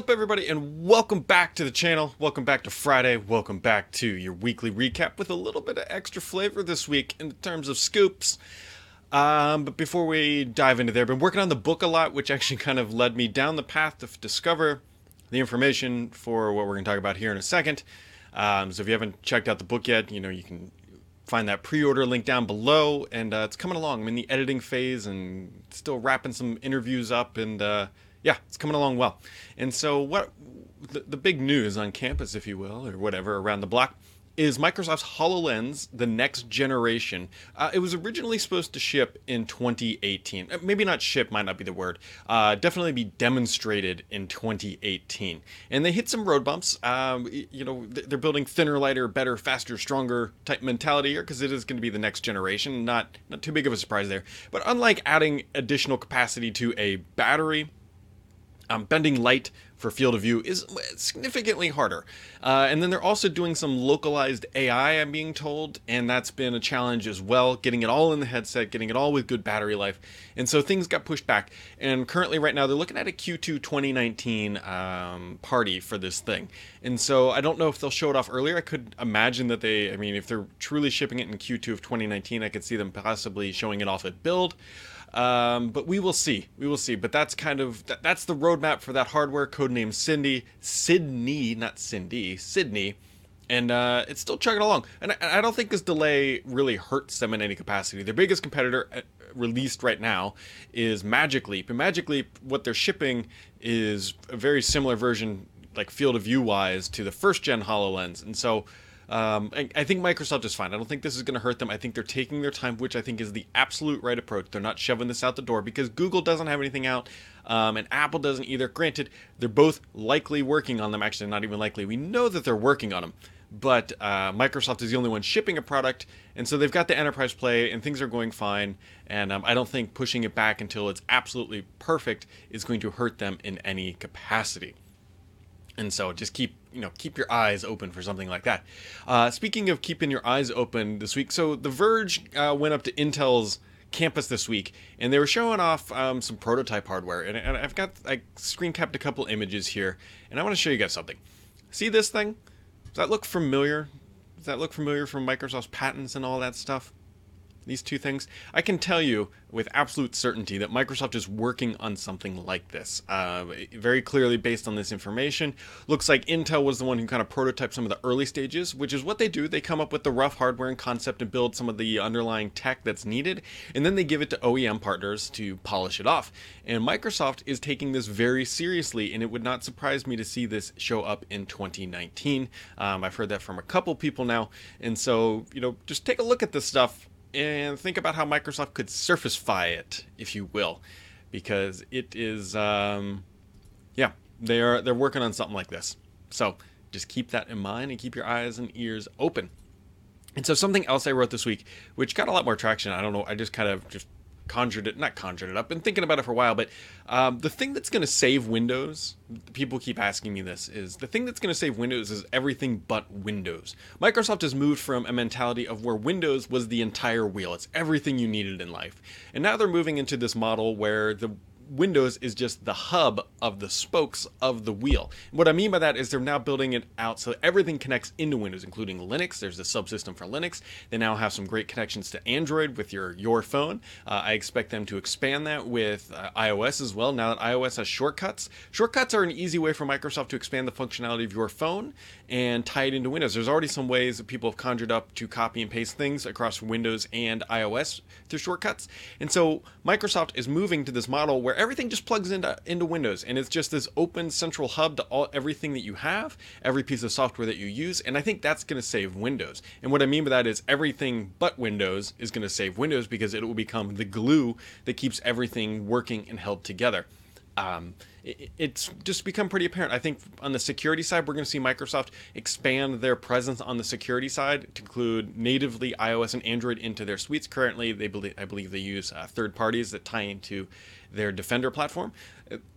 up, everybody, and welcome back to the channel. Welcome back to Friday. Welcome back to your weekly recap with a little bit of extra flavor this week in terms of scoops. Um, but before we dive into there, I've been working on the book a lot, which actually kind of led me down the path to f- discover the information for what we're going to talk about here in a second. Um, so if you haven't checked out the book yet, you know you can find that pre-order link down below, and uh, it's coming along. I'm in the editing phase and still wrapping some interviews up, and uh, yeah, it's coming along well. And so, what the, the big news on campus, if you will, or whatever, around the block, is Microsoft's HoloLens, the next generation. Uh, it was originally supposed to ship in 2018. Uh, maybe not ship, might not be the word. Uh, definitely be demonstrated in 2018. And they hit some road bumps. Um, you know, they're building thinner, lighter, better, faster, stronger type mentality here because it is going to be the next generation. Not not too big of a surprise there. But unlike adding additional capacity to a battery um, bending light for field of view is significantly harder. Uh, and then they're also doing some localized AI, I'm being told, and that's been a challenge as well, getting it all in the headset, getting it all with good battery life. And so things got pushed back. And currently, right now, they're looking at a Q2 2019 um, party for this thing. And so I don't know if they'll show it off earlier. I could imagine that they, I mean, if they're truly shipping it in Q2 of 2019, I could see them possibly showing it off at Build. Um, but we will see. We will see. But that's kind of that, that's the roadmap for that hardware. Codename Cindy, Sydney, not Cindy, Sydney, and uh, it's still chugging along. And I, I, don't think this delay really hurts them in any capacity. Their biggest competitor uh, released right now is Magic Leap, and Magic Leap, what they're shipping is a very similar version, like field of view wise, to the first gen Hololens, and so um, I, I, think Microsoft is fine. I don't think this is going to hurt them. I think they're taking their time, which I think is the absolute right approach. They're not shoving this out the door because Google doesn't have anything out, um, and Apple doesn't either. Granted, they're both likely working on them. Actually, not even likely. We know that they're working on them, but uh, Microsoft is the only one shipping a product, and so they've got the enterprise play, and things are going fine. And um, I don't think pushing it back until it's absolutely perfect is going to hurt them in any capacity. And so just keep you know keep your eyes open for something like that. Uh, speaking of keeping your eyes open this week, so The Verge uh, went up to Intel's campus this week, and they were showing off um, some prototype hardware. And, and, I've got I screen capped a couple images here, and I want to show you guys something. See this thing? Does that look familiar? Does that look familiar from Microsoft's patents and all that stuff? These two things, I can tell you with absolute certainty that Microsoft is working on something like this. Uh, very clearly, based on this information, looks like Intel was the one who kind of prototyped some of the early stages, which is what they do. They come up with the rough hardware and concept and build some of the underlying tech that's needed, and then they give it to OEM partners to polish it off. And Microsoft is taking this very seriously, and it would not surprise me to see this show up in 2019. Um, I've heard that from a couple people now, and so you know, just take a look at this stuff and think about how Microsoft could surfacefy it, if you will, because it is, um, yeah, they are they're working on something like this. So just keep that in mind and keep your eyes and ears open. And so something else I wrote this week, which got a lot more traction. I don't know. I just kind of just conjured it, not conjured it up, been thinking about it for a while, but um, the thing that's going to save Windows, people keep asking me this, is the thing that's going to save Windows is everything but Windows. Microsoft has moved from a mentality of where Windows was the entire wheel, it's everything you needed in life. And now they're moving into this model where the Windows is just the hub of the spokes of the wheel. what I mean by that is they're now building it out so everything connects into Windows, including Linux. There's a subsystem for Linux. They now have some great connections to Android with your your phone. Uh, I expect them to expand that with uh, iOS as well. Now that iOS has shortcuts, shortcuts are an easy way for Microsoft to expand the functionality of your phone and tie it into Windows. There's already some ways that people have conjured up to copy and paste things across Windows and iOS through shortcuts. And so Microsoft is moving to this model where everything just plugs into into Windows, and it's just this open central hub to all everything that you have, every piece of software that you use, and I think that's going to save Windows. And what I mean by that is everything but Windows is going to save Windows because it will become the glue that keeps everything working and held together. Um, it's just become pretty apparent. I think on the security side, we're going to see Microsoft expand their presence on the security side to include natively iOS and Android into their suites. Currently, they believe, I believe they use uh, third parties that tie into their Defender platform.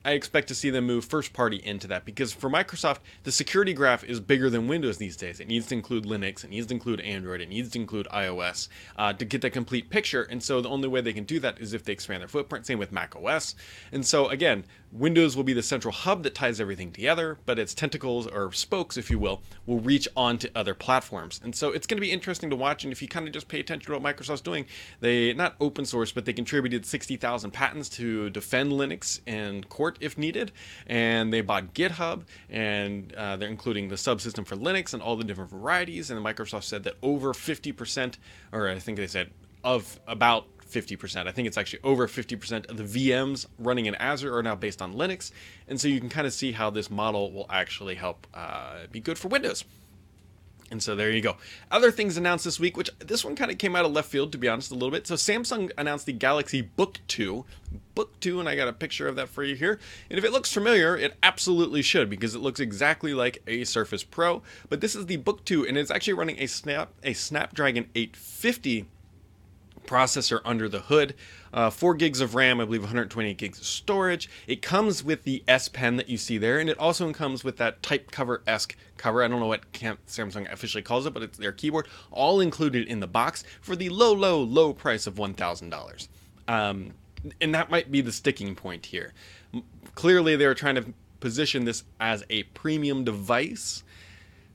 I expect to see them move first party into that because for Microsoft, the security graph is bigger than Windows these days. It needs to include Linux, it needs to include Android, it needs to include iOS uh, to get that complete picture. And so the only way they can do that is if they expand their footprint. Same with Mac OS. And so again, Windows will be the central hub that ties everything together, but its tentacles, or spokes, if you will, will reach onto other platforms. And so it's going to be interesting to watch. And if you kind of just pay attention to what Microsoft's doing, they not open source, but they contributed 60,000 patents to defend Linux in court if needed. And they bought GitHub, and uh, they're including the subsystem for Linux and all the different varieties. And Microsoft said that over 50%, or I think they said of about 50%. I think it's actually over 50% of the VMs running in Azure are now based on Linux. And so you can kind of see how this model will actually help uh, be good for Windows. And so there you go. Other things announced this week, which this one kind of came out of left field, to be honest, a little bit. So Samsung announced the Galaxy Book 2. Book 2, and I got a picture of that for you here. And if it looks familiar, it absolutely should, because it looks exactly like a Surface Pro. But this is the Book 2, and it's actually running a Snap a Snapdragon 850 processor under the hood. Uh, 4 gigs of RAM, I believe 128 gigs of storage. It comes with the S Pen that you see there, and it also comes with that type cover esque cover. I don't know what Samsung officially calls it, but it's their keyboard, all included in the box for the low, low, low price of $1,000. Um, and that might be the sticking point here. Clearly, they're trying to position this as a premium device.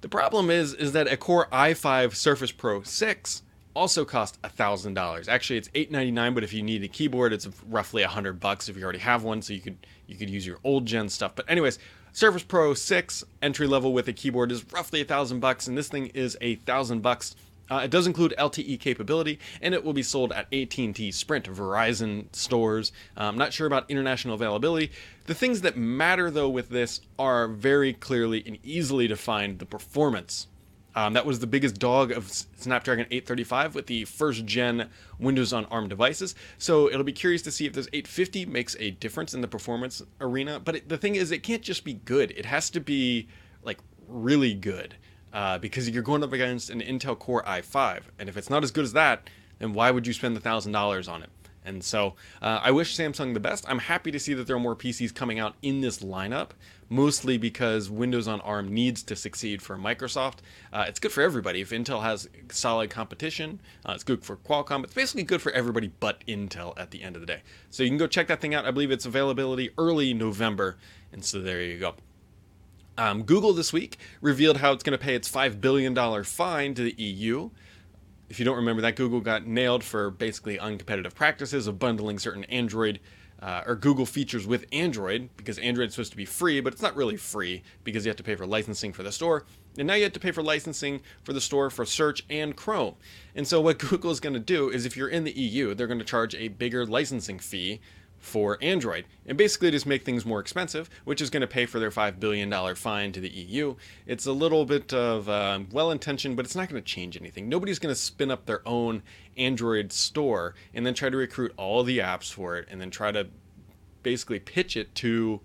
The problem is, is that a Core i5 Surface Pro 6 also cost a $1000 actually it's 899 but if you need a keyboard it's roughly a 100 bucks if you already have one so you could you could use your old gen stuff but anyways surface pro 6 entry level with a keyboard is roughly a thousand bucks and this thing is a thousand bucks uh, it does include LTE capability, and it will be sold at AT&T, Sprint, Verizon stores. I'm not sure about international availability. The things that matter, though, with this are very clearly and easily defined the performance um, that was the biggest dog of Snapdragon 835 with the first gen Windows on ARM devices. So it'll be curious to see if this 850 makes a difference in the performance arena. But it, the thing is, it can't just be good, it has to be like really good uh, because you're going up against an Intel Core i5. And if it's not as good as that, then why would you spend the $1,000 on it? And so uh, I wish Samsung the best. I'm happy to see that there are more PCs coming out in this lineup, mostly because Windows on ARM needs to succeed for Microsoft. Uh, it's good for everybody. If Intel has solid competition, uh, it's good for Qualcomm. It's basically good for everybody but Intel at the end of the day. So you can go check that thing out. I believe it's availability early November. And so there you go. Um, Google this week revealed how it's going to pay its $5 billion fine to the EU if you don't remember that, Google got nailed for basically uncompetitive practices of bundling certain Android uh, or Google features with Android because Android is supposed to be free, but it's not really free because you have to pay for licensing for the store. And now you have to pay for licensing for the store for search and Chrome. And so, what Google is going to do is if you're in the EU, they're going to charge a bigger licensing fee for Android and basically just make things more expensive, which is going to pay for their $5 billion fine to the EU. It's a little bit of uh, well intentioned, but it's not going to change anything. Nobody's going to spin up their own Android store and then try to recruit all the apps for it and then try to basically pitch it to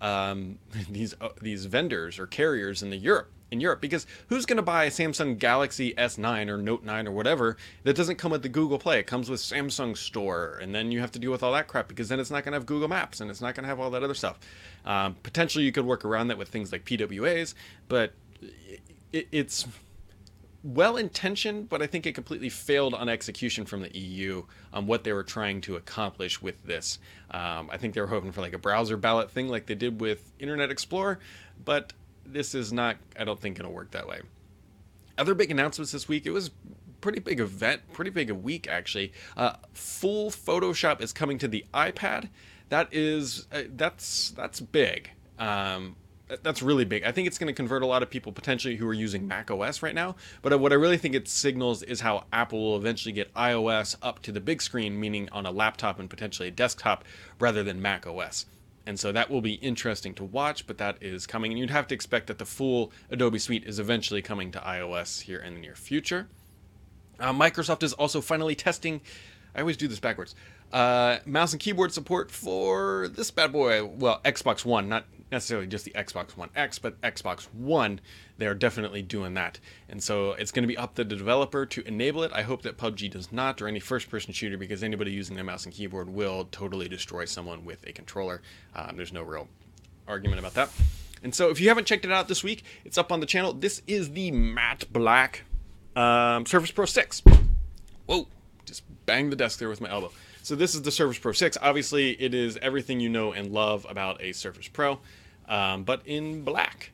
um, these uh, these vendors or carriers in the Europe in Europe because who's going to buy a Samsung Galaxy S9 or Note 9 or whatever that doesn't come with the Google Play? It comes with Samsung Store, and then you have to deal with all that crap because then it's not going to have Google Maps and it's not going to have all that other stuff. Um, potentially, you could work around that with things like PWAs, but it, it's well intentioned, but I think it completely failed on execution from the EU on what they were trying to accomplish with this. Um, I think they were hoping for like a browser ballot thing like they did with Internet Explorer, but this is not, I don't think, to work that way. Other big announcements this week. It was pretty big event, pretty big a week actually. Uh, full Photoshop is coming to the iPad. That is uh, that's that's big. Um, that's really big. I think it's going to convert a lot of people potentially who are using Mac OS right now. But what I really think it signals is how Apple will eventually get iOS up to the big screen, meaning on a laptop and potentially a desktop rather than Mac OS. And so that will be interesting to watch, but that is coming. And you'd have to expect that the full Adobe Suite is eventually coming to iOS here in the near future. Uh, Microsoft is also finally testing, I always do this backwards, uh, mouse and keyboard support for this bad boy. Well, Xbox One, not necessarily just the Xbox One X, but Xbox One, they're definitely doing that. And so it's going to be up to the developer to enable it. I hope that PUBG does not, or any first person shooter, because anybody using their mouse and keyboard will totally destroy someone with a controller. Um, there's no real argument about that. And so if you haven't checked it out this week, it's up on the channel. This is the matte black um, Surface Pro 6. Whoa, just bang the desk there with my elbow. So this is the Surface Pro 6. Obviously, it is everything you know and love about a Surface Pro, um, but in black.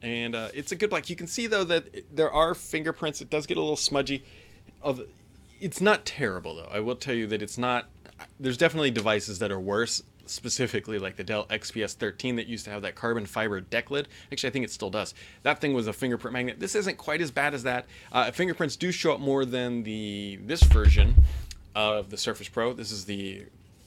And uh, it's a good black. You can see though that there are fingerprints. It does get a little smudgy. Of, it's not terrible though. I will tell you that it's not. There's definitely devices that are worse specifically like the Dell XPS 13 that used to have that carbon fiber deck lid. Actually, I think it still does. That thing was a fingerprint magnet. This isn't quite as bad as that. Uh, fingerprints do show up more than the this version of the Surface Pro. This is the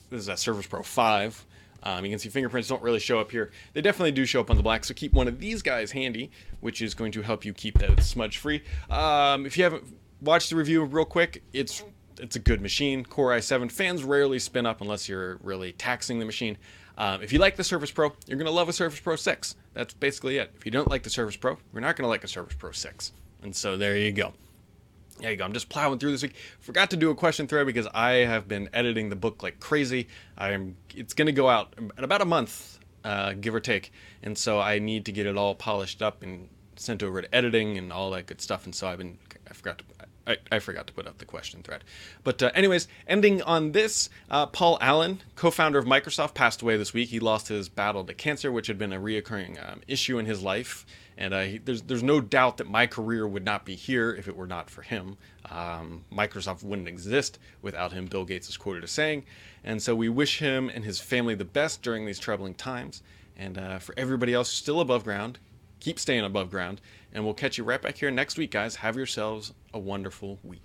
this is a Surface Pro 5. Um, you can see fingerprints don't really show up here. They definitely do show up on the black, so keep one of these guys handy, which is going to help you keep that smudge free. Um, if you haven't watched the review real quick, it's it's a good machine. Core i7 fans rarely spin up unless you're really taxing the machine. Um, if you like the Surface Pro, you're going to love a Surface Pro 6. That's basically it. If you don't like the Surface Pro, you're not going to like a Surface Pro 6. And so there you go. There you go. I'm just plowing through this week. Forgot to do a question thread because I have been editing the book like crazy. I'm. It's going to go out in about a month, uh, give or take, and so I need to get it all polished up and sent over to editing and all that good stuff. And so I've been. I forgot to. I, I forgot to put up the question thread. But, uh, anyways, ending on this, uh, Paul Allen, co founder of Microsoft, passed away this week. He lost his battle to cancer, which had been a reoccurring um, issue in his life. And uh, he, there's, there's no doubt that my career would not be here if it were not for him. Um, Microsoft wouldn't exist without him, Bill Gates is quoted as saying. And so we wish him and his family the best during these troubling times. And uh, for everybody else still above ground, keep staying above ground. And we'll catch you right back here next week, guys. Have yourselves a wonderful week.